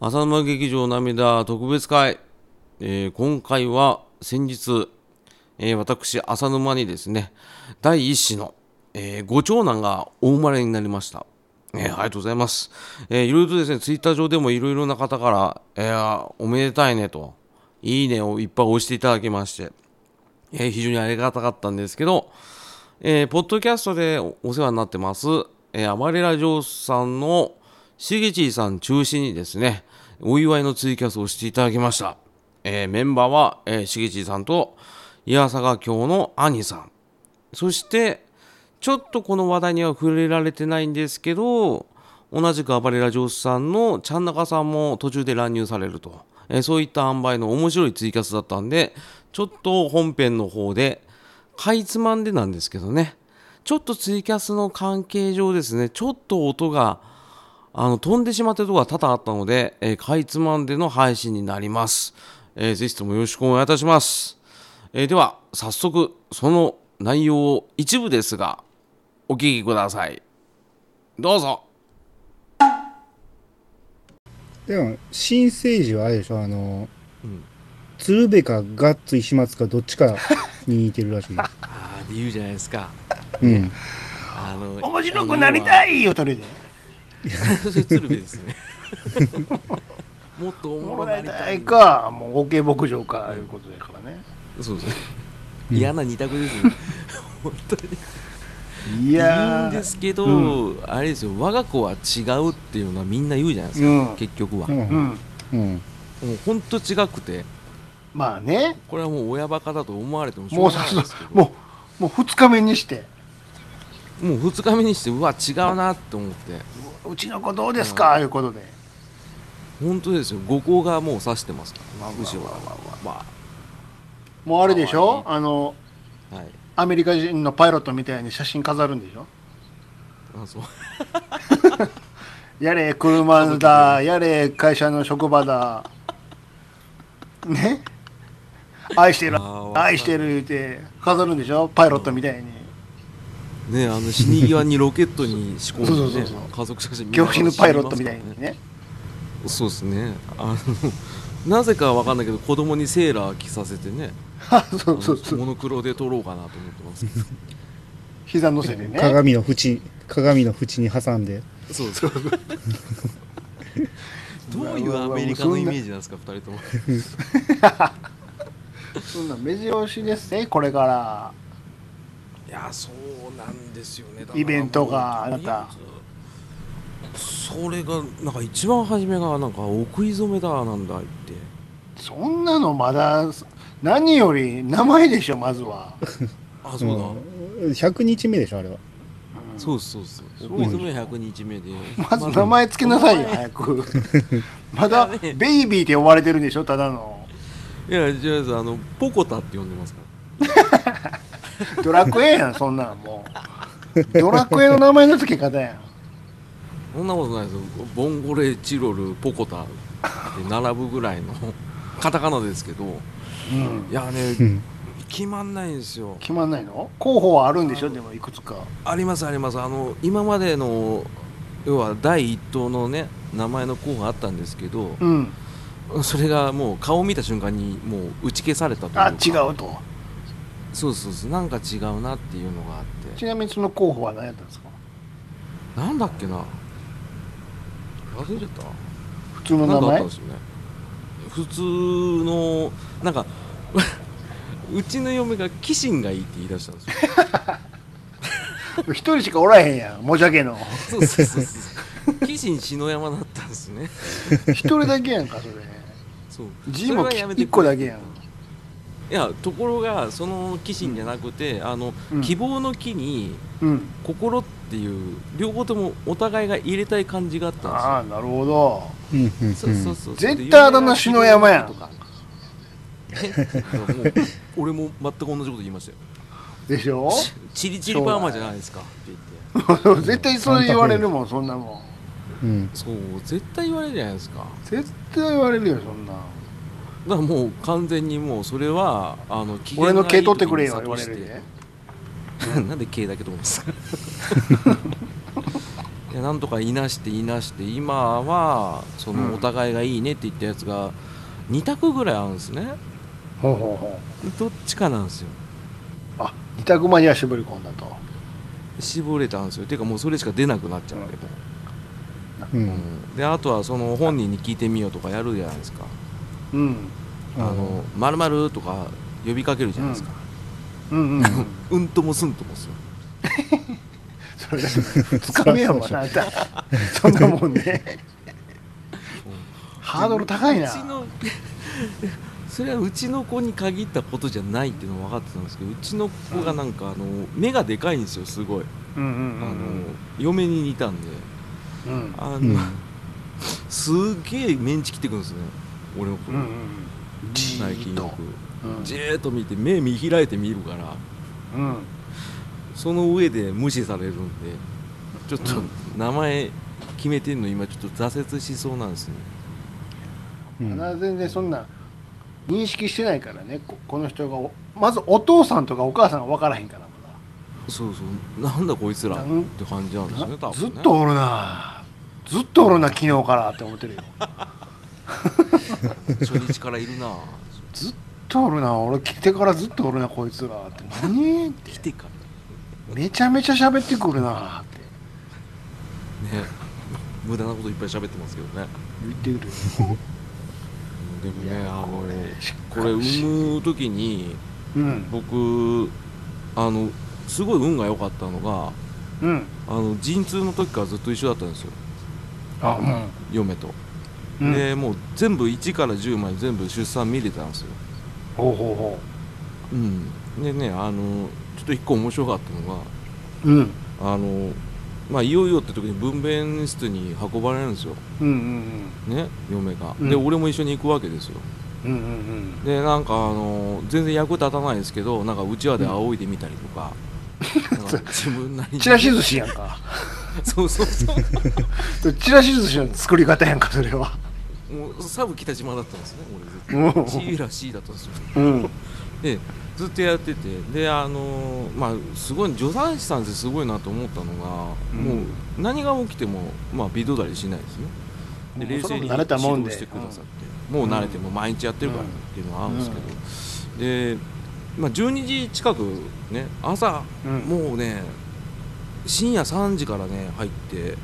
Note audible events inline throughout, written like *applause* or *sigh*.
浅沼劇場涙特別会、えー今回は先日、えー私浅沼にですね第一子の、えーご長男がお生まれになりました、えーありがとうございます、えーいろいろとですねツイッター上でもいろいろな方から、えーおめでたいねといいねをいっぱい押していただきまして、えー非常にありがたかったんですけど、えーポッドキャストでお世話になってます、えー、アマレラジョーさんのしげちーさん中心にですね、お祝いのツイキャスをしていただきました。えーメンバーは、えー、しげちーさんと、岩坂京の兄さん。そして、ちょっとこの話題には触れられてないんですけど、同じくアバレラジョースさんのちゃんなかさんも途中で乱入されると、えーそういった塩梅の面白いツイキャスだったんで、ちょっと本編の方で、かいつまんでなんですけどね、ちょっとツイキャスの関係上ですね、ちょっと音があの飛んでしまってるところが多々あったので、えーかいつまんでの配信になります。えーぜひともよろしくお願いいたします。えーでは、早速、その内容を一部ですが、お聞きください。どうぞ。でも新生児はあれでしょあの、うん鶴瓶かガッツ石松かどっちかに似てるらしい *laughs* ああ、で言うじゃないですか。うんあの面白くなりたいよ、それで。*laughs* それ鶴瓶ですね。*laughs* もっとおもろもなりたい。か、もう OK 牧場か、いうことやからね。そうですね。嫌な二択ですね。*laughs* 本当に。い言うんやー、ですけど、うあれですよ我が子は違うっていうのはみんな言うじゃないですか、うん結局は、もうんうん。うんうほんと違くてまあね、これはもう親バカだと思われてもしょうもうさがないですけどもう、もう2日目にして、もう2日目にしてうわ違うなって思って。うちの子どうですか、い。うことで。本当ですよ。五校がもう指してますから後ろはまもうあれでしょ？かあの、あはい。アメリカ人のパイロットみたいに写真飾るんでしょ？あそう。*laughs* やれ車だ、やれ会社の職場だ。ね？愛してる愛してる言うて飾るんでしょ？パイロットみたいに。ねあの死に際にロケットに仕込んで、ね、そうそうそうそう家族写真恐怖死ぬパイロットみたいにね。そうですねあのなぜかわかんないけど子供にセーラー着させてねあ *laughs* そうそうそう。モノクロで撮ろうかなと思ってますけど膝乗せてね。鏡の縁鏡の縁に挟んでそうそう *laughs* どういうアメリカのイメージなんですか二人ともそんな目白押しですね、これから。いやそうなんですよね。イベントがあなたもうとりあえずそれがなんか一番初めがなんかお食い初めだなんだ言って。そんなのまだ、何より名前でしょ、まずは。*laughs* あそうだ、うん100日目でしょあれは。そうそうそう。食い初め100日目で。まず名前つけなさいよ、*laughs* 早く。まだ、ベイビーって呼ばれてるんでしょ、ただの。いやじゃああのポコタって呼んでますから *laughs* ドラクエやん、そんなんもう。ドラクエの名前の付け方やん。そんなことないですよ。ボンゴレチロルポコタって並ぶぐらいの *laughs* カタカナですけど。うん。いやねうん。決まんないんですよ。決まんないの？候補はあるんでしょ？でもいくつか。ありますあります。あの今までの要は第一党のね名前の候補あったんですけどうん。それがもう顔を見た瞬間にもう打ち消されたというか。あ違うとそうそうそう。なんか違うなっていうのがあって。ちなみにその候補は何やったんですか？なんだっけな。忘れちゃった。普通の名前？ね。普通のなんか *laughs* うちの嫁がキシンがいいって言い出したんですよ。*laughs* 一人しかおらへんやんもじゃけの。そうそうそうそう。キシン篠山だったんですね。*laughs* 一人だけやんかそれ。そう。字もそれはやめて一個だけやんいやところがそのキシンじゃなくて、あの、うん。希望の木にうん。心っていう両方ともお互いが入れたい感じがあったんですよ。ああなるほど。うんうんうん。そうそうそう絶対あだ名篠山やん。とか。え？*laughs* もう俺も全く同じこと言いましたよ。でしょ？チリチリパーマじゃないですか。って言って絶対それ言われるもんそんなもん。うん。そう絶対言われるじゃないですか。絶対言われるよそんなだからもう完全にもうそれはあの俺の毛取ってくれよ言われる諭で。し *laughs* てなんで毛だけ取るんですか？*laughs* でなんとかいなしていなして今はそうんのお互いがいいねって言ったやつが2択ぐらいあるんですね。ほうほうほどっちかなんですよ。うあ二択までは絞り込んだと。絞れたんですよ。ていうかもうそれしか出なくなっちゃうけど、う。うんん。であとはその本人に聞いてみようとかやるじゃないですかうん。あの「まるとか呼びかけるじゃないですか、うんうんうん。うん、*laughs* ともすんともっすよ *laughs* それ2日目やもんあなた。*laughs* そんなもんね。ハードル高いうなちのそれはうちの子に限ったことじゃないっていうのは分かってたんですけどうちの子がなんかあの目がでかいんですよすごい、うんうんあの嫁に似たんで。うん。うんあの、うん。すげえメンチ切ってくるんですね俺の子、うんうんじ最ーっと。近よくうん。じーっと見て目見開いて見るから。うん。その上で無視されるんで。ちょっと。うん。名前決めてんの今ちょっと挫折しそうなんですねうん。まだ全然そんな認識してないからね。ここの人がおまずお父さんとかお母さんが分からへんからまそうそう。なんだこいつらって感じなんですだね多分ね。ずっとおるな。ずっとおるな昨日からって思ってるよ *laughs* 初日からいるな。ずっとおるな。俺来てからずっとおるなこいつらって。何って。来てから。めちゃめちゃ喋ってくるなって。ね。無駄なこといっぱい喋ってますけどね。言ってくるでもねあのこれ産む時にうん。僕あのすごい運が良かったのがうん。あの陣痛の時からずっと一緒だったんですよ。あ嫁と、うん、うん、でもう全部1から10まで全部出産見れたんですよ。ほうほうほう。ん。でねあのちょっと一個面白かったのがううん。あのまあいよいよって時に分娩室に運ばれるんですよ。うんうんね嫁が、うん。で俺も一緒に行くわけですよ。うんうんうん。でなんかあの全然役立たないですけどなんかうちわで仰いでみたりとか, *laughs* なんか自分なりに。ちらし寿司やんか。*laughs* そうそうそう。*laughs* ちらし寿司の作り方やんかそれはもうサブ北島だったんですねうん。俺ずっとシーラシーだったんですよ。うん。でずっとやってて。であのまあすごい助産師さんってすごいなと思ったのが、うん。もう何が起きてもまあ微動だにしないですね。で冷静に指導してくださって、もう慣れても毎日やってるからっていうのはあるんですけど、で、まあ、12時近くね朝、うん。もうね深夜3時からね入って、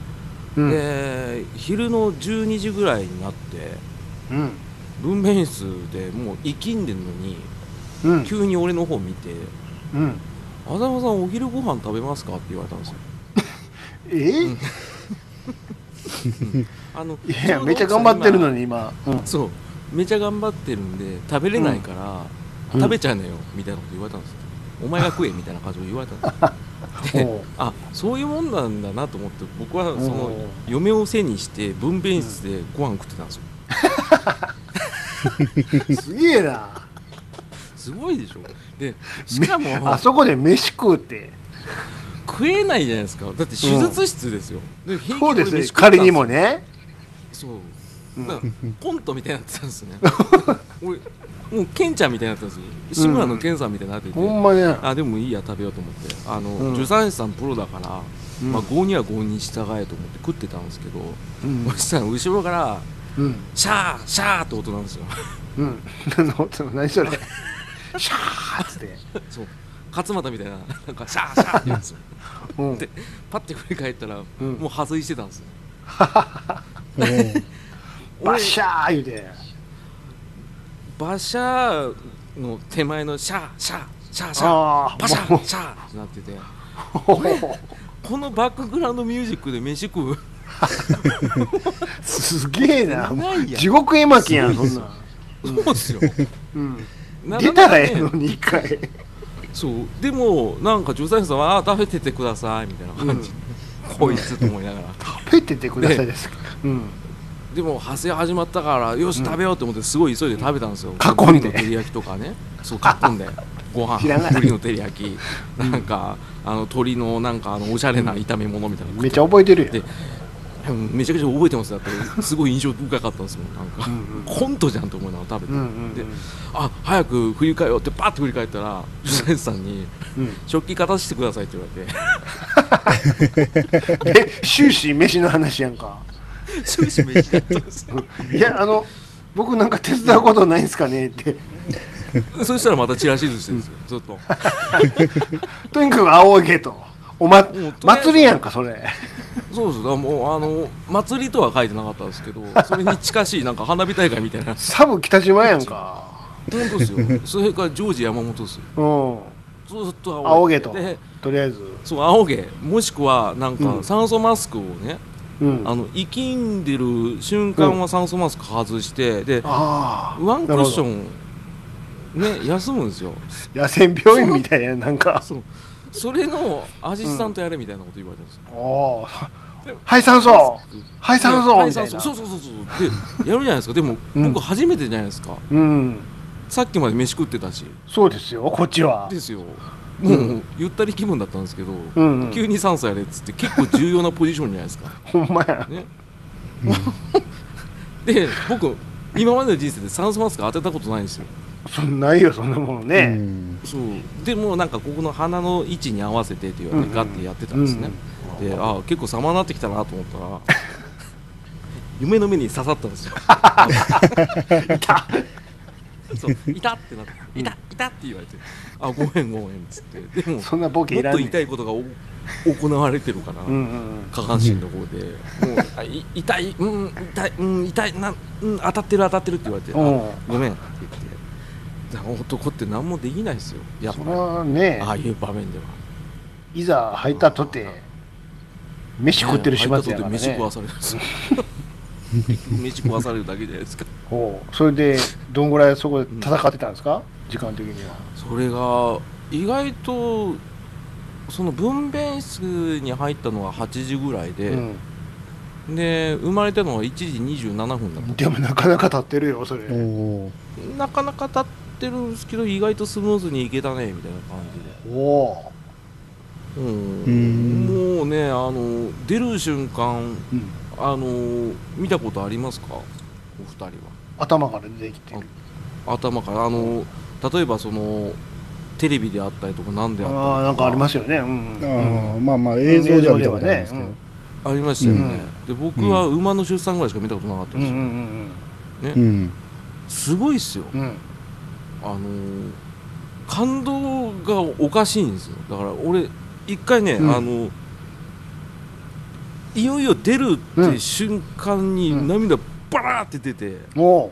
うん。で昼の12時ぐらいになってうん。分娩室でもう生きんでんのにうん。急に俺の方見てうん「浅野さんお昼ご飯食べますか?」って言われたんですよ。*laughs* え？*laughs* あのいやめっちゃ頑張ってるのに今。うん。そう。めちゃ頑張ってるんで食べれないから、うん。食べちゃうのよみたいなこと言われたんですよ。お前が食えみたいな感じで言われたんですよ *laughs* あそういうもんなんだなと思って僕はそおのう。嫁を背にして分娩室でご飯食ってたんですよ。*laughs* すげえな。すごいでしょ。でしかもあそこで飯食うって。食えないじゃないですか。だって手術室ですよ、でそうですね。仮によもね。そう。コントみたいになってたんですね。*laughs* 俺もうケンちゃんみたいになってたんですよ。志村のケンさんみたいになってて、ほんまねあでもいいや食べようと思って。あの、うん。助産師さんプロだから、うん。まあ5には5に従えと思って食ってたんですけど、うん。そしたら後ろからうん。シャーシャーって音なんですよ。うん。何のその何それ。シャーっつって。そう。勝俣みたいななんかシャーシャーって言うんですよ。うん。でパッて振り返ったら、うん。もう破水してたんですよ。*laughs* おー。バッシャー言うてバシャーの手前のシャーシャーシャーシャーパシャもー。シャーってなってて。うこのバックグラウンドミュージックで飯食う？すげえな。地獄絵巻やんそんな。んそうですよ。うん。な出たらええのに一回。そう。でもなんか助産師さんは「あー食べててください」みたいな感じ、こいつと思いながら。食べててくださいですうんでも発生始まったからよし食べようと思ってすごい急いで食べたんですよ、囲ん。で。照り焼きとかね。そう囲んで。*laughs* ご飯。知らない。ブリの照り焼き。なんか、あの鶏のなんかあのおしゃれな炒め物みたいなのめっちゃ覚えてるやん。でうんめちゃくちゃ覚えてます。だってすごい印象深かったんですもんなんか、うんコントじゃんと思いながら食べて、うんうんであ早く振り返ろうってパッと振り返ったら助産師さんにうん「食器片してください」って言われて。*laughs* で終始飯の話やんか終始飯だったんですよいやあの僕なんか手伝うことないんすかねって。*laughs* そしたらまたチラシ寿司ですよずっと。*laughs* とにかく仰げと。おま祭りやんかそれ。そうですもうあの祭りとは書いてなかったんですけどそれに近しいなんか花火大会みたいな。サブ北島やんか。本当ですよ。それからジョージ山本ですよ。うん。ずっと仰げと。でとりあえず。そう仰げ。もしくはなんかうん。酸素マスクをね、うんあの生きんでる瞬間は酸素マスク外してでああワンクッションンね *laughs* 休むんですよ。野戦病院みたいやなんか。*laughs* それのアシスタントやれみたいなこと言われたんですよ、*laughs* おー。はい酸素。はい酸素。はいみたいな。そうそうそうそう。でやるじゃないですか。でも、うん。僕初めてじゃないですか。うん。さっきまで飯食ってたし。そうですよこっちは。ですよもう、ゆったり気分だったんですけど、うんうん。急に酸素やれっつって結構重要なポジションじゃないですか。*laughs* ほんまや。ね、で僕今までの人生で酸素マスク当てたことないんですよ。そんないよそんなものうねん。そう。でもなんかここの鼻の位置に合わせてって言われうん。てガッてやってたんですね、であ結構様になってきたなと思ったら夢の目に刺さったんですよ。*laughs* いた *laughs* そういたってなっていたいたって言われてあごめんごめんっつって。でもそんなボケもっと痛いことがお行われてるから、うんうん下半身の方で、もうあい痛い、うん、痛い、うん、痛い、なん、うん、当たってる、当たってるって言われて、ごめんって言って、男って何もできないですよ、やっぱ。ね。ああいう場面では。いざ入ったとて飯食ってる始末やから入ったとて飯ね食わされるんですよ。飯食わされるだけじゃないですか。ほう。それでどんぐらいそこで戦ってたんですか？時間的には。それが、意外と、その分娩室に入ったのは8時ぐらいで、うん。で、生まれたのは1時27分だった。でもなかなか立ってるよそれ。なかなか立ってるんですけど、意外とスムーズにいけたね、みたいな感じで。おおうん。うん。もうねあの出る瞬間うんあの見たことありますか？お二人は。頭から出てきてる。頭から。あの例えばそのテレビであったりとか何であったりとか。ああなんかありますよね。うんああまあまあ映像では見たことないですけど、うんありましたよね、うん。で僕は馬の出産ぐらいしか見たことなかったうんんですよ、うん。うん。すごいっすよ。うん。うんあの感動がおかしいんですよ。だから俺一回ね、うん。あのいよいよ出るって瞬間にうん。涙バラーって出て、お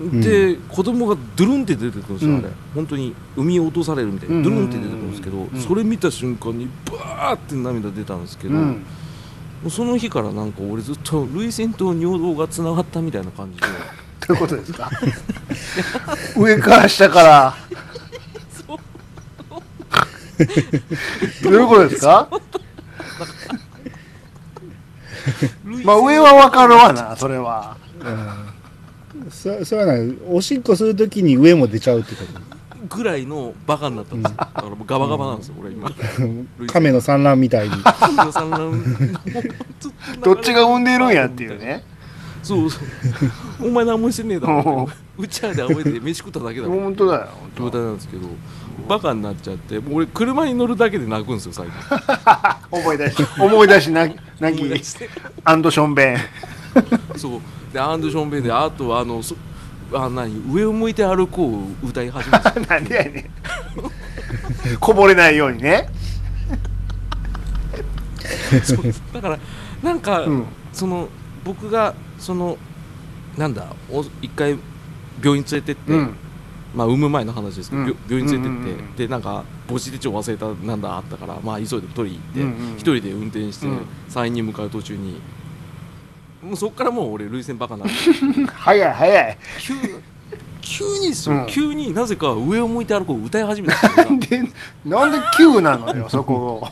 で、子供がドゥルンって出てくるんですよ、うん。あれ。本当に海に落とされるみたいにうんドゥルンって出てくるんですけど、うん。それ見た瞬間にバーって涙出たんですけど、もうん。うその日からなんか俺ずっと涙腺と尿道がつながったみたいな感じで。*laughs* どういうことですか？*laughs* 上から下から。*laughs* どういうことですか？*laughs* まあ上はわかるわなそれは。そそれはないおしっこするときに上も出ちゃうってこぐらいのバカになったんですよ。だからもうガバガバなんですよ、俺今。*laughs* と亀の産卵みたいに。産卵。もうずっとどっちが産んでるんやっていうね。そうそう。お前何もしてねえだろ。う。ちわで仰いで飯食っただけだろ。本当だよ状態なんですけどバカになっちゃってもう俺車に乗るだけで泣くんですよ最近。*laughs* 思い出し思い出しな泣き。アンドションベン。そう。でアンドションベンであとあのそあ何？上を向いて歩こう歌い始めた。なんでやねん。こぼれないようにね。そう。だからなんか、うん。その僕がそのなんだお一回病院連れてって、うんまあ産む前の話ですけど、うん。病病院連れてって、うんうんうんでなんか母子手帳忘れたなんだあったからまあ急いで取り行って、うんうん一人で運転して、うん山陰に向かう途中にもうそっからもう俺涙腺バカにな *laughs* 早い早い。急急にですよ、うん。急になぜか上を向いて歩こう歌い始めたなん *laughs* でなんで急なのよ *laughs* そこ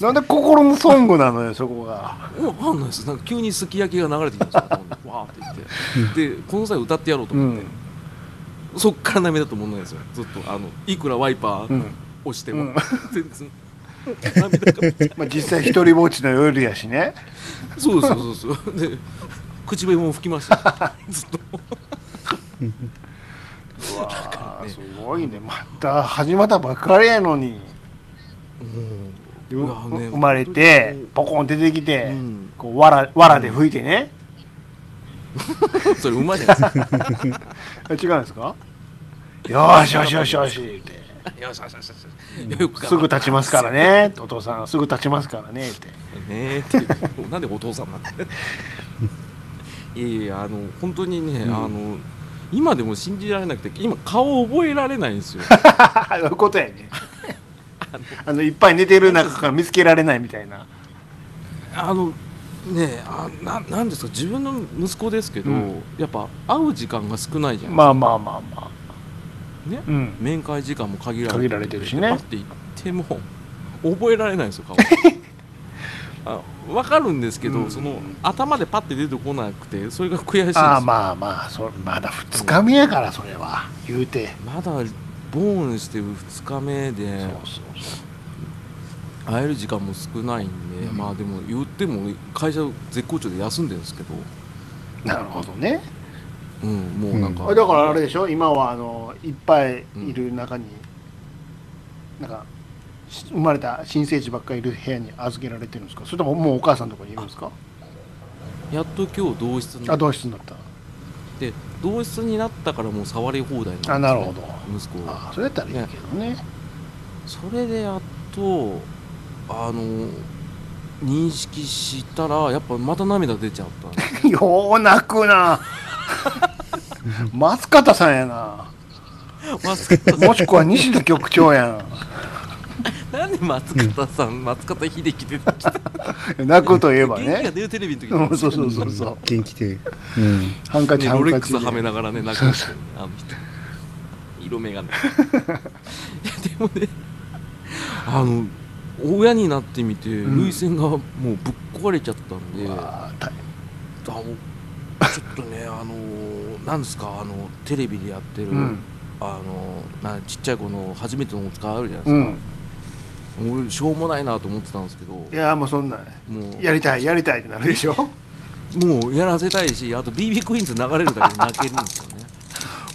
なんで心のソングなのよそこが。わかんないです。なんか急にすき焼きが流れてきたんですよわーって言って。でこの際歌ってやろうと思って、そっから涙と思わないですよずっとあのいくらワイパーうん。押しても、うん。全然涙が *laughs* まあ実際一人ぼっちの夜やしね。そうそうそうそう。で口笛も吹きました。*laughs* ずっと。うわーすごいね。また始まったばっかりやのに。でうわね。生まれてポコン出てきて、うん。こうわらわらで吹いてね、*laughs* それ馬じゃないですか。*laughs* あ違うんですか？よーしよしよしよし。*laughs* ってよしよしよし。よしよくすぐ立ちますからね。お父さんすぐ立ちますからね。ってねえって。なんでお父さんなんだ。いやいやあの本当にね、うん。あの今でも信じられなくて今顔覚えられないんですよ。そういうことやね。あのいっぱい寝てる中から見つけられないみたいな。あのねあななんですか？自分の息子ですけど、うん。やっぱ会う時間が少ないじゃん、まあまあまあまあ。ね？うん。面会時間も限られて限られてるしね。パッて行っても覚えられないんですよ顔。*laughs* あ分かるんですけど、うん。その頭でパッて出てこなくてそれが悔しいんですあまあまあそまだ2日目やからそれは。言うて。まだボーンして2日目でそうそうそう会える時間も少ないんで、うん。まあでも言っても会社絶好調で休んでるんですけど、なるほどね。うん、もうなんか、あだからあれでしょ？今はあのいっぱいいる中に、なんかし生まれた新生児ばっかりいる部屋に預けられてるんですか？それとももうお母さんのとこにいるんですか？やっと今日同室に。あ同室になった。で同室になったからもう触り放題なんです、ね、あなるほど。息子があそれやったらいいけどね。それでやっとあの認識したらやっぱまた涙出ちゃった。んですよう泣くな。*laughs* 松方さんやな。松方さん。もしくは西田局長や *laughs* なんで松方さん、松方秀樹出てきた？ん *laughs* 泣くといえば元気がね出るテレビの時うんそうそうそうそう。元気で。うん。ハンカチねハンカチロレックスはめながらね泣くんですよねあの人。色眼鏡。でもねあの親になってみてん。涙腺がもうぶっ壊れちゃったんで、あわあ大のちょっとねあのなんですかあのテレビでやってる、うん。あのなちっちゃい子の初めてのお使いあるじゃないでうすか、ん。俺しょうもないなと思ってたんですけど。いやもうそんなんもう。やりたいやりたいってなるでしょ？もうやらせたいしあと BB クイーンズ流れるだけで泣けるんですよね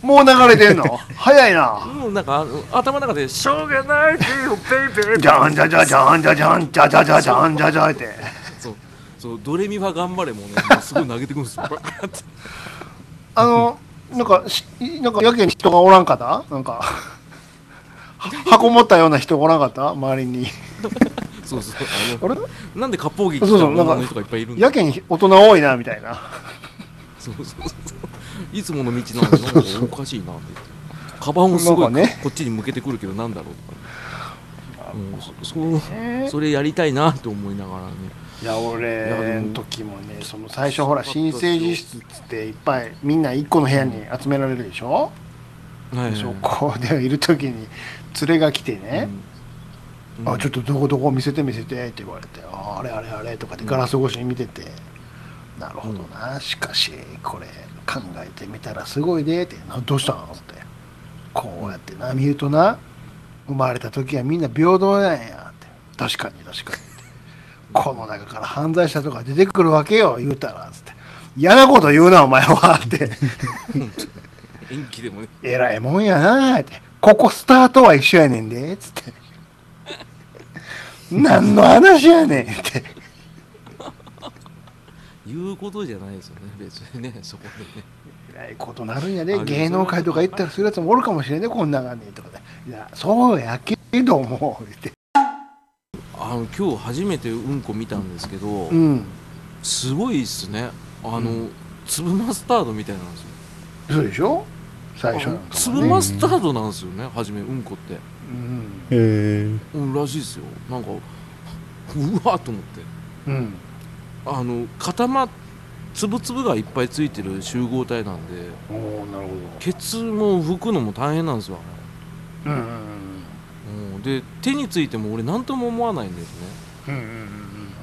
もう流れてんの？*laughs* 早いな。もうなんか頭の中で「しょうがないぜよベイベー」じゃんじゃじゃじゃんじゃじゃんじゃじゃじゃじゃんじゃじゃってそうそうドレミファ頑張れもねすごい投げてくるんですよあのなんかしなんかやけに人がおらんかったなんかは箱持ったような人がおらんかった周りにそうそうあれなんで割烹着着そうそうなんかた女の人がいっぱいいるんだやけに大人多いなみたいなそうそうそういつもの道なのになんかおかしいなって。カバンをすごい、こっちに向けてくるけどなんだろうとか、う。ん、そそれやりたいなって思いながらね。いや俺の時もねその最初ほら新生児室っつっていっぱいみんな一個の部屋に集められるでしょ、はいはいそこでいる時に連れが来てね、うん。あちょっとどこどこ見せて見せてって言われてああれあれあれとかってガラス越しに見てて、なるほどな。しかしこれ考えてみたらすごいでって。などうしたん？って。こうやって。な見るとな生まれた時はみんな平等なんやって。確かに確かにこの中から犯罪者とか出てくるわけよ言うたらつって。嫌なこと言うなお前はって。延期でもねえらいもんやなって。ここスタートは一緒やねんでつって。何の話やねんって言うことじゃないですよね別にねそこでね。えらいことなるんやあで芸能界とか行ったらするやつもおるかもしれんねこんながねとかでいやそうやけども言って。あの今日初めてうんこ見たんですけど、うん。すごいっすね。あの、う粒マスタードみたいなんですよ。そうでしょ？最初なんかもね。粒マスタードなんですよね初めうんこって。うん。へえ。うんらしいですよ。なんかうわっと思って。うんあの固ま粒々がいっぱいついてる集合体なんでおおなるほケツも拭くのも大変なんですよどうんうんうん。で手についても俺何とも思わないんですね。うんうんうん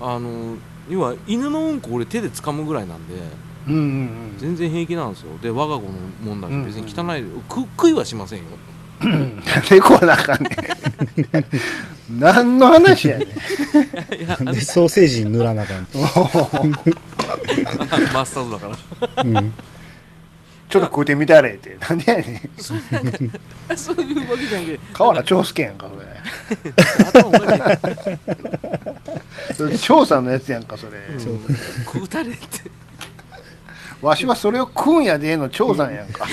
あの要は犬のうんこ俺手で掴むぐらいなんでうんうんうん。全然平気なんですよ。で我が子のもんだしうん。別に汚い、く食いはしませんよ。うん。*laughs* 猫はなかんねん何の話やねん。で、*laughs* ソーセージに塗らなあかん。*laughs* マスタードだから。うん。ちょっと食うてみたれって。なんでやねん。そういうわけじゃなくて河原長介やんかそれ。頭おかしいそれ長さんのやつやんかそれ、食うたれって。わしはそれを食うんやでの長さんやんか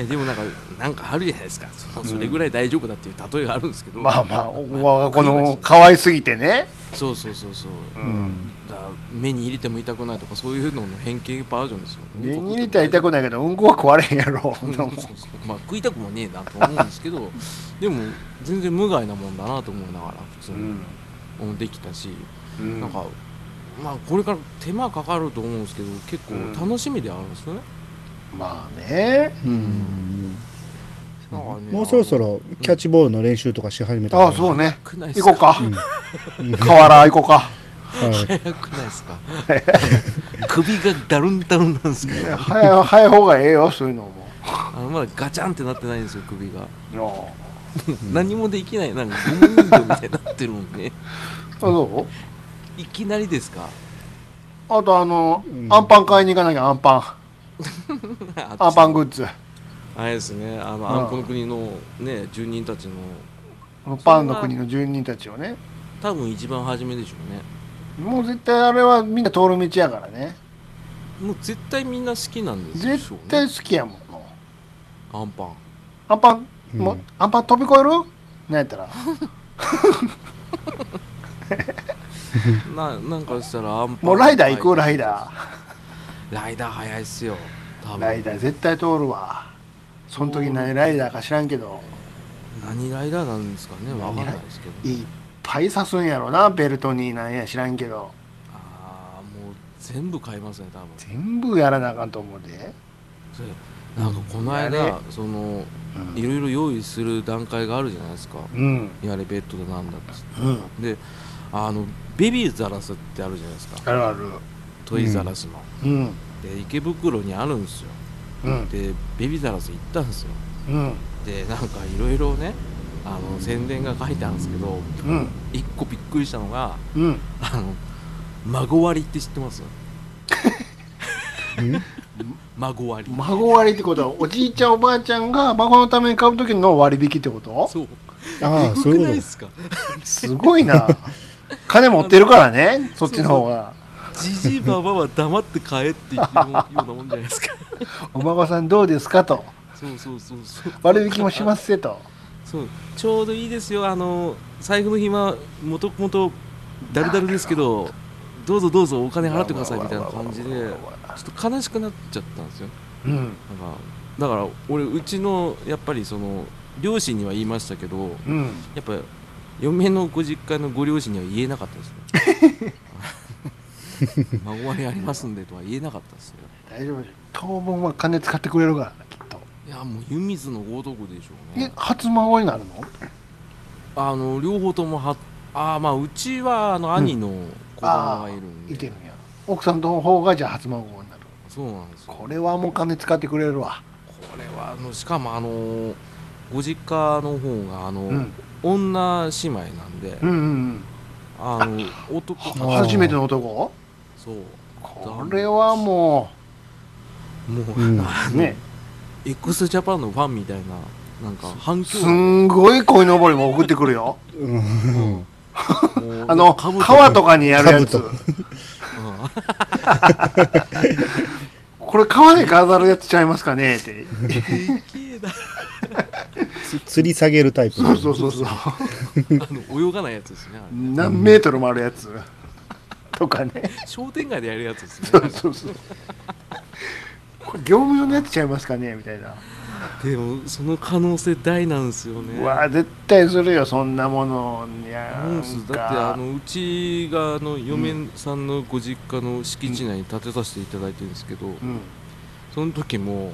えでもなんかなんかあるじゃないですか。そのそれぐらい大丈夫だっていう例えがあるんですけど、まあまあ我が子の可愛すぎてね、そうそうそうそう。うん。だ目に入れても痛くないとかそういうのの変形バージョンですよ。目に入れたら痛くないけどうんこは食われへんやろ、うんそうそうそう。まあ食いたくもねえなと思うんですけど。でも全然無害なもんだなと思いながら普通に、うんうんできたし、うん。なんかまあこれから手間かかると思うんですけど結構楽しみであるんですよね、まあね。うん。もうそろそろキャッチボールの練習とかし始めたああそうね。行こうか。うん。河原行こうか。はい。早くないですか？首がダルンダルンなんですけど。早い早い方がええよそういうのも。あのまだガチャンってなってないんですよ首が。あ何もできないなんかゴム人形みたいになってるもんね。そう？いきなりですか？あとあの、うん。アンパン買いに行かなきゃアンパンアンパングッズ。あれですね。あの、んあん。この国のね住人たちの。パンの国の住人たちをね。多分一番初めでしょうね。もう絶対あれはみんな通る道やからね。もう絶対みんな好きなんですよ絶対好きやもんアンパン。アンパン、うん。もうアンパン飛び越える？なんやったら。*laughs* ななんかしたらアンパン。もうライダー行く？ライダライダー早いっすよ。多分。ーライダー絶対通るわ。その時何ライダーか知らんけど。何ライダーなんですかね。わかんないですけど。いっぱい刺すんやろな。ベルトになんや知らんけど。ああもう全部買いますね多分。全部やらなあかんと思うで、それなんかこのや間れそのうん。いろいろ用意する段階があるじゃないですか。うん。やれベッドだなんだっつって。うん。であのベビーザラスってあるじゃないですか。あるあるトイザラスの、うん。で池袋にあるんですよ。うん。でベビーザラス行ったんですよ。うん。でなんかいろいろねあの宣伝が書いてあるんですけどうん。一個びっくりしたのがうん。あの孫割りって知ってます？う *laughs* ん？孫割り。孫割りってことはおじいちゃんおばあちゃんが孫のために買う時の割引ってこと？そう。ああそういうこえぐくないですかすごいな。金持ってるからねそっちの方がじじいばばは黙って帰って言ってるようなもんじゃないですか。*laughs* お孫さんどうですかと。そうそうそうそう。割引もしますせと。そう。ちょうどいいですよ。あの財布の暇もともとだるだるですけどどうぞどうぞお金払ってくださいみたいな感じでちょっと悲しくなっちゃったんですようんなんかだから俺うちのやっぱりその両親には言いましたけどうんやっぱ嫁のご実家のご両親には言えなかったですね *laughs* 孫割りありますんでとは言えなかったですよ。大丈夫当分は金使ってくれるからきっと。いやもう湯水のごとくでしょうね。え初孫になるの？あの両方ともはあーまあうちはあの兄の子供がいるんで、いてるんや。奥さんの方がじゃあ初孫になる。そうなんですよ。これはもう金使ってくれるわ。これはあのしかもあのご実家の方があの、うん。女姉妹なんで、うんうんあの男うん初めての男？そう。これはももう、うん。ね。X ジャパンのファンみたいななんか反響。すんごい鯉のぼりも送ってくるよ。とうん。*laughs* あの兜川とかにやるやつ。*laughs* これ川で飾るやつちゃいますかね？って。綺麗だ。つ吊り下げるタイプそうそうそうそう。*laughs* あの泳がないやつですね何メートルもあるやつとかね。商店街でやるやつですね。そうそうそう。これ業務用のやつちゃいますかね？みたいな。でもその可能性大なんですよね。うわ絶対するよそんなもの。いやそうです。だってあのうちがあの嫁さんのご実家の敷地内に建てさせていただいてるんですけど、うん。その時も、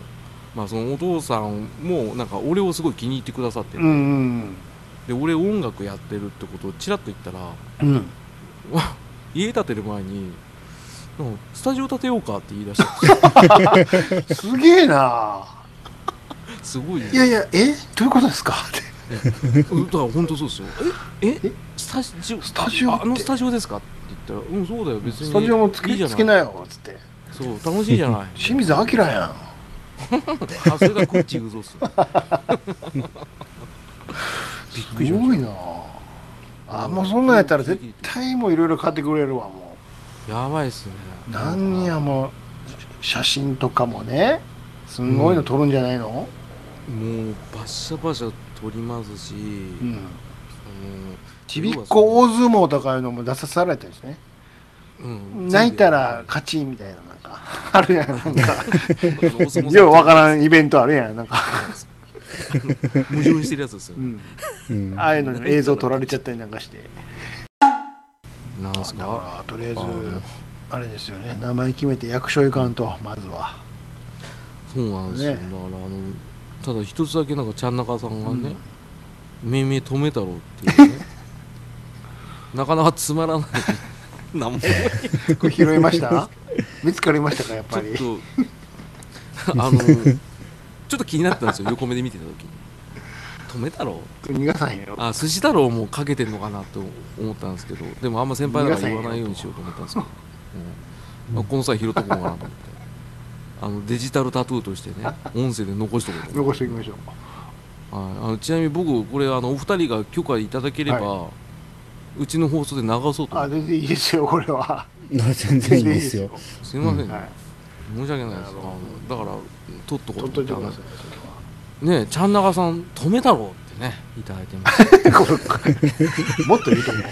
まあ、そのお父さんもなんか俺をすごい気に入ってくださってて、うんうんで俺音楽やってるってことをちらっと言ったらうん。わ家建てる前にスタジオ建てようかって言い出した *laughs* すげえな。*laughs* すごいね。いやいやえ？どういうことですか？って。うんだから本当そうですよ。え？え？え？スタジオ？スタジオああのスタジオですかって言ったらうんそうだよ別にスタジオもつけいいじゃつけなよっつって。そう楽しいじゃない。*laughs* 清水明やん。あそれがこっちうぞっすびっくりしましすごいなあもうそんなんやったら絶対もういろいろ買ってくれるわもたやばいっすね。う何やもう写真とかもねすんごいの撮るんじゃないの、もうバッシャバシャ撮りますし、うん。うんちびっこ大相撲とかいうのも出さされてるんですね。うん。泣いたら勝ちみたいななんかあるやんなんか。*laughs* ようわからんイベントあるやんなんか、矛盾してるやつですよね。うん、うん。ああいうのに映像撮られちゃったりなんかして。なんすか？だからとりあえずあれですよね。名前決めて役所行かんとまずは。そうなんですよ、ね。だからあのただ一つだけなんかちゃん中さんがね「命名止めたろ」っていうね。*laughs* なかなかつまらない。名前ちこれ拾いました？*laughs* 見つかりましたかやっぱり。ょっとあのちょっと気になったんですよ横目で見てた時に「止めたろ」逃がさへんよ。あ寿司太郎もかけてんのかなと思ったんですけどでもあんま先輩だから言わないようにしようと思ったんですけど、うん。まあこの際拾っとこうかなと思って。あのデジタルタトゥーとしてね音声で残しとこうと思って。残しておきましょう。はい、あのちなみに僕これあのお二人が許可いただければ、はうちの放送で流そうと思って。あ全然いいですよこれは。*laughs* 全然いいですよ。すいませんね、はい申し訳ないです。だから取っとこうといてくだあさいそのねちゃんなかさん止めたろってねいただいてます。*laughs* もっといいと思う。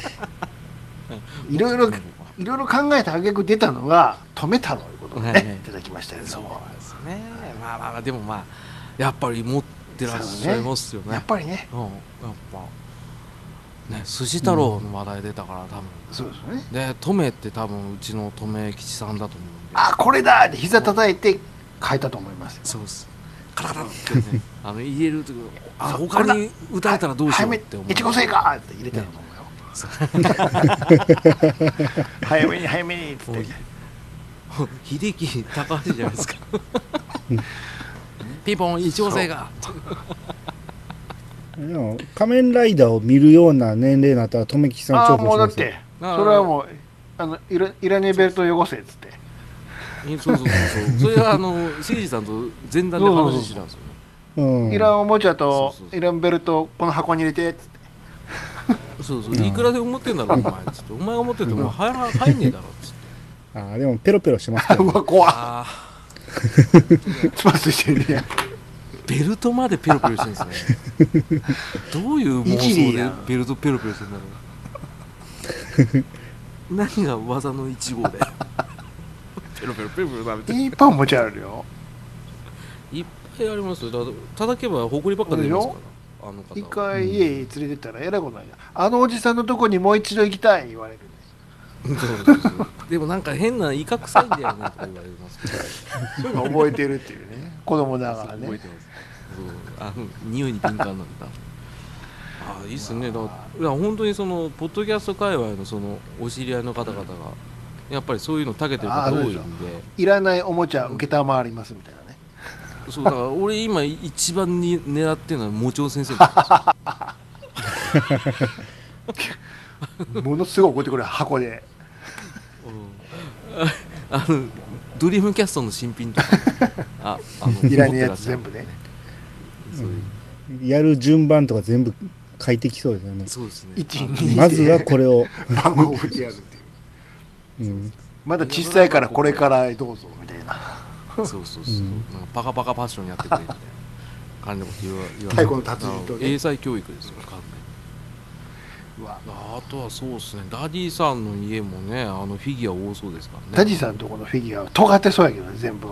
いろいろいろいろ考えてあげく出たのが止めたのいうことでね、はい。はいいただきましたけどそうもですね。まあまあまあでもまあやっぱり持ってらっしゃいますよね。やっぱりね。うん。やっぱね寿司太郎の話題出たから多分、そうですよね。でトメって多分うちのトメ吉さんだと思うあこれだ！って膝叩いて変えたと思いますそうです。カタカタってね *laughs* あの入れるとあ他に打たれたらどうしようって思う。越後製かって入れてると思うよ、早めに早めにっつって。秀樹高橋じゃないですか。*laughs* ピンポン一応性がでも仮面ライダーを見るような年齢になったら、とめきさんああ重宝しますよ。もうだってそれはもうあのいらいらねえベルト汚せっつっそうそうそうそう。*laughs* それはあの誠司さんと前段で話してたんですよね。うん。いらんおもちゃとそうそうそう。いらんベルトこの箱に入れてっつって。そうそう。いくらで思ってんだろお前。つってお前が思ってても入ら入んねえだろつって。*laughs* あでもペロペロしてますけど、*laughs* うわ怖っ。あつまついてるやん。ーベルトまでペロペロしてるんですね。どういう妄想でベルトペロペロしてんだろう。何が技の1号でペロペロペロペロ舐めていっぱいおもちゃあるよ。いっぱいありますよ。だ叩けば埃ばっか出ますから。あの方は。一回家に連れてったらえらいことないなあのおじさんのとこにもう一度行きたい言われるそうそうそうでもなんか変な威嚇臭いんだよねとか言われますけど。そういうの覚えてるっていうね。子供だからね。覚えてますそう。あの匂いに敏感なんだあいいっすね。だから本当にそのポッドキャスト界隈のそのお知り合いの方々がやっぱりそういうの長けてる方多いんで。いらないおもちゃ受けたまわりますみたいなね。そうだから俺今一番に狙ってるのはもちろん先生なんですよものすごい怒ってくる箱で。うん。あのドリームキャストの新品とか。*laughs* ああのいらねえやつ全部ね。やる順番とか全部書いてきそうですよね。そうですね。1あの2まずはこれを、*laughs* 番号を振ってやるっていううん、まだ小さいからこれからどうぞみたいな。*laughs* そうそうそう、う。んなんかパカパカパッションやってくれみたいな。感じのこと言わ言わ太鼓の達人とね。英才教育ですよ完うわ。全にあとはそうですね。ダディさんの家もねあのフィギュア多そうですからね。ダジさんとこのフィギュアは尖ってそうやけどね全部。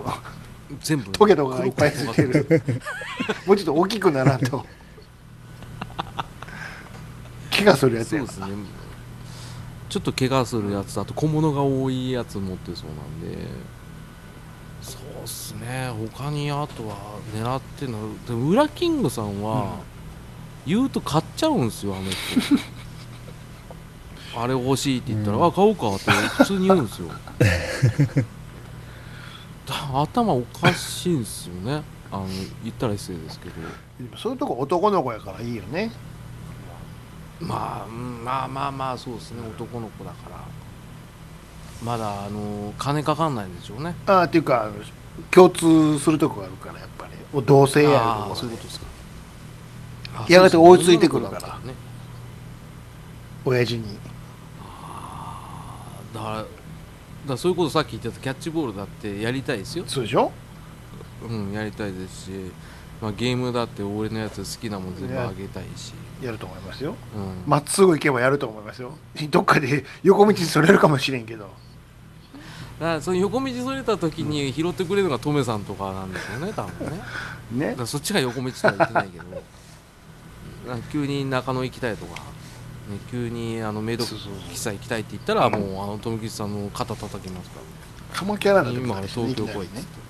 全部ね。トゲとかがいっぱいついてるもうちょっと大きくならんと。*laughs* 怪我するやつそうですねちょっと怪我するやつあと小物が多いやつ持ってそうなんで。そうっすね。他にあとは狙ってんのでもウラキングさんは、言うと買っちゃうんですよあの人。*laughs* あれ欲しいって言ったら、うん。あ買おうかって普通に言うんですよ。だ頭おかしいんですよね。あの言ったら失礼ですけど。でもそういうとこ男の子やからいいよねまあ、うんまあまあまあそうですね。男の子だから。まだあの金かかんないんでしょうね。ああっていうか共通するとこがあるからやっぱり。同性やああるところそういうことですか。あやがて追いついてくるから。ね親父に。だからだからそういうことさっき言ってたキャッチボールだってやりたいですよ。そうでしょ？うんやりたいですし、まあ、ゲームだって俺のやつ好きなもん全部あげたいし、やると思いますよ。うん。まっすぐ行けばやると思いますよ。どっかで *laughs* 横道にそれるかもしれんけど。だからその横道それた時に拾ってくれるのがトメさんとかなんですよね多分ね。*laughs* だねそっちが横道とは言ってないけど。*laughs* 急に中野行きたいとか、ね、急にあのメイド喫茶行きたいって言ったらもうあの富吉さんの肩叩きますかカマキャラだとら今東京来いっつって。ね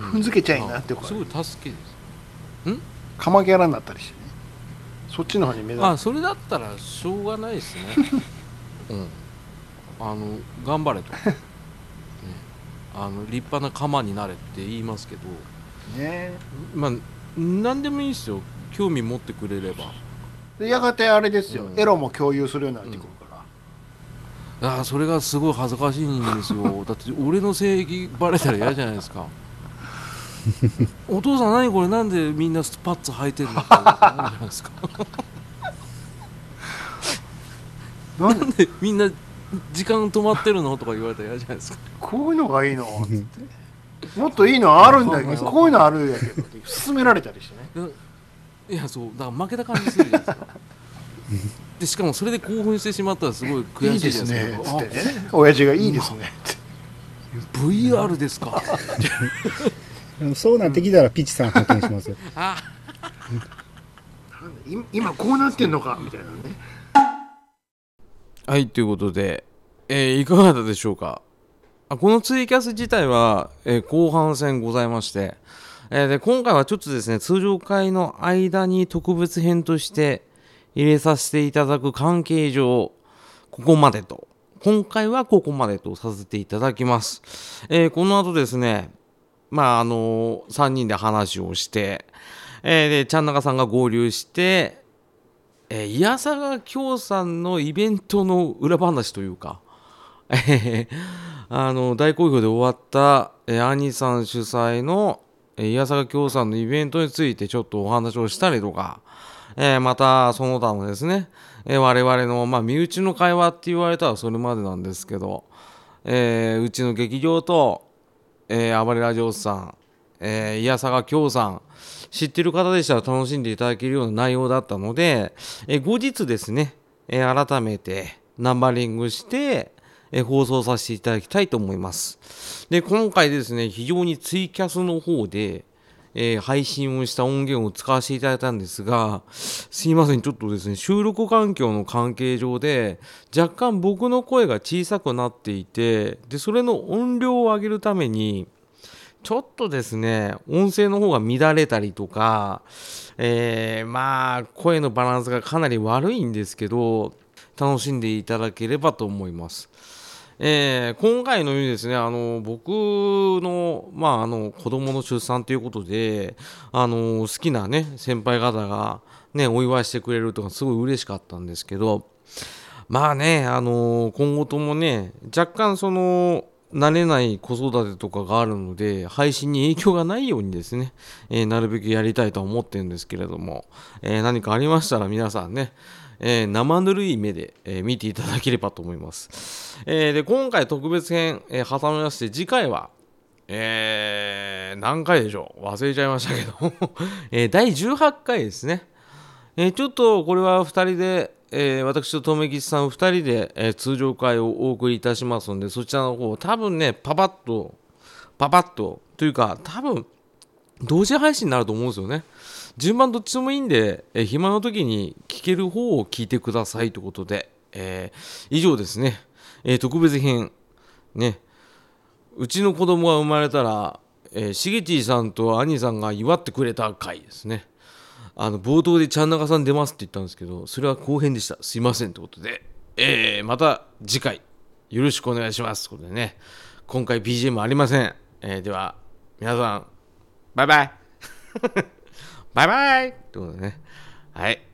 踏んづけちゃいなってことあすごい助けです。カマキャラになったりして。ねそっちの方に目あ指それだったらしょうがないですね。*laughs* うん。あの頑張れと、*laughs* ね、あの立派な鎌になれって言いますけど。すね。まあ何でもいいですよ。興味持ってくれれば。でやがてあれですよ、うん。エロも共有するようになってくるから、ああそれがすごい恥ずかしいんですよ。*laughs* だって俺の性癖バレたら嫌じゃないですか *laughs* お父さん何これ？なんでみんなスパッツ履いてるの？っ *laughs* てなるじゃないですかなんでみんな時間止まってるの？とか言われたら嫌じゃないですか。こういうのがいいの？つってもっといいのあるんだけうんどこういうのあるやけどって勧められたりしてねいやそうだから負けた感じするじゃないですか。でしかもそれで興奮してしまったらすごいい悔しいいですねつってね。親父がいいですね。ってあ VR ですか *laughs* そうなってきたらピッチさん発見しますよ。*laughs* あ。今今こうなってんのか？みたいなね。はいということで、えーいかがだったでしょうか？あこのツイキャス自体は、えー後半戦ございまして、えーで今回はちょっとですね通常回の間に特別編として入れさせていただく関係上ここまでと。今回はここまでとさせていただきます、えーこの後ですねまああの3人で話をして、えーでちゃんなかさんが合流してえー、いやさが京さんのイベントの裏話というか、えーあの大好評で終わった、えー、兄さん主催の、えー、いやさが京さんのイベントについてちょっとお話をしたりとか、えーまたその他のですね、えー我々の、まあ、身内の会話って言われたらそれまでなんですけど、えーうちの劇場と、えー、暴れラジオさん、えー、いやさが京さん、知ってる方でしたら楽しんでいただけるような内容だったので、えー後日ですね、えー改めてナンバリングして、えー放送させていただきたいと思います。で、今回ですね、非常にツイキャスの方で、えー配信をした音源を使わせていただいたんですが、すいません、ちょっとですね、収録環境の関係上で、若干僕の声が小さくなっていて、で、それの音量を上げるために、ちょっとですね、音声の方が乱れたりとか、えーまあ、声のバランスがかなり悪いんですけど、楽しんでいただければと思います。えー今回のようにですね、あの僕の,、まあ、あの子供の出産ということで、あの好きな、ね、先輩方が、ね、お祝いしてくれるとかすごい嬉しかったんですけど、まあね、あの今後ともね、若干その、慣れない子育てとかがあるので、配信に影響がないようにですね、えーなるべくやりたいと思ってるんですけれども、えー何かありましたら皆さんね、えー生ぬるい目で、え見ていただければと思います。えで、今回特別編、え挟みまして、次回は、えー何回でしょう？忘れちゃいましたけど、*laughs* え第18回ですね。えーちょっとこれは2人で、えー私と留吉さん2人で、えー通常会をお送りいたしますのでそちらの方多分ねパパッとパパッとというか多分同時配信になると思うんですよね。順番どっちでもいいんで、えー暇の時に聞ける方を聞いてくださいということで、えー以上ですね、えー特別編。ね。うちの子供が生まれたら、えー、しげちーさんと兄さんが祝ってくれた回ですね。あの冒頭でちゃんなかさん出ますって言ったんですけどそれは後編でした。すいませんってことで、えーまた次回。よろしくお願いしますということでね。今回 BGM ありません、えーでは皆さんバイバイ。*laughs* バイバイということでね。はい。